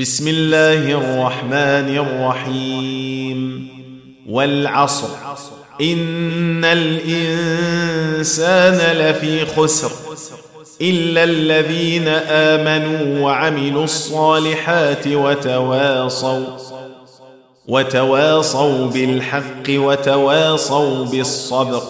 بسم الله الرحمن الرحيم والعصر ان الانسان لفي خسر الا الذين امنوا وعملوا الصالحات وتواصوا وتواصوا بالحق وتواصوا بالصبر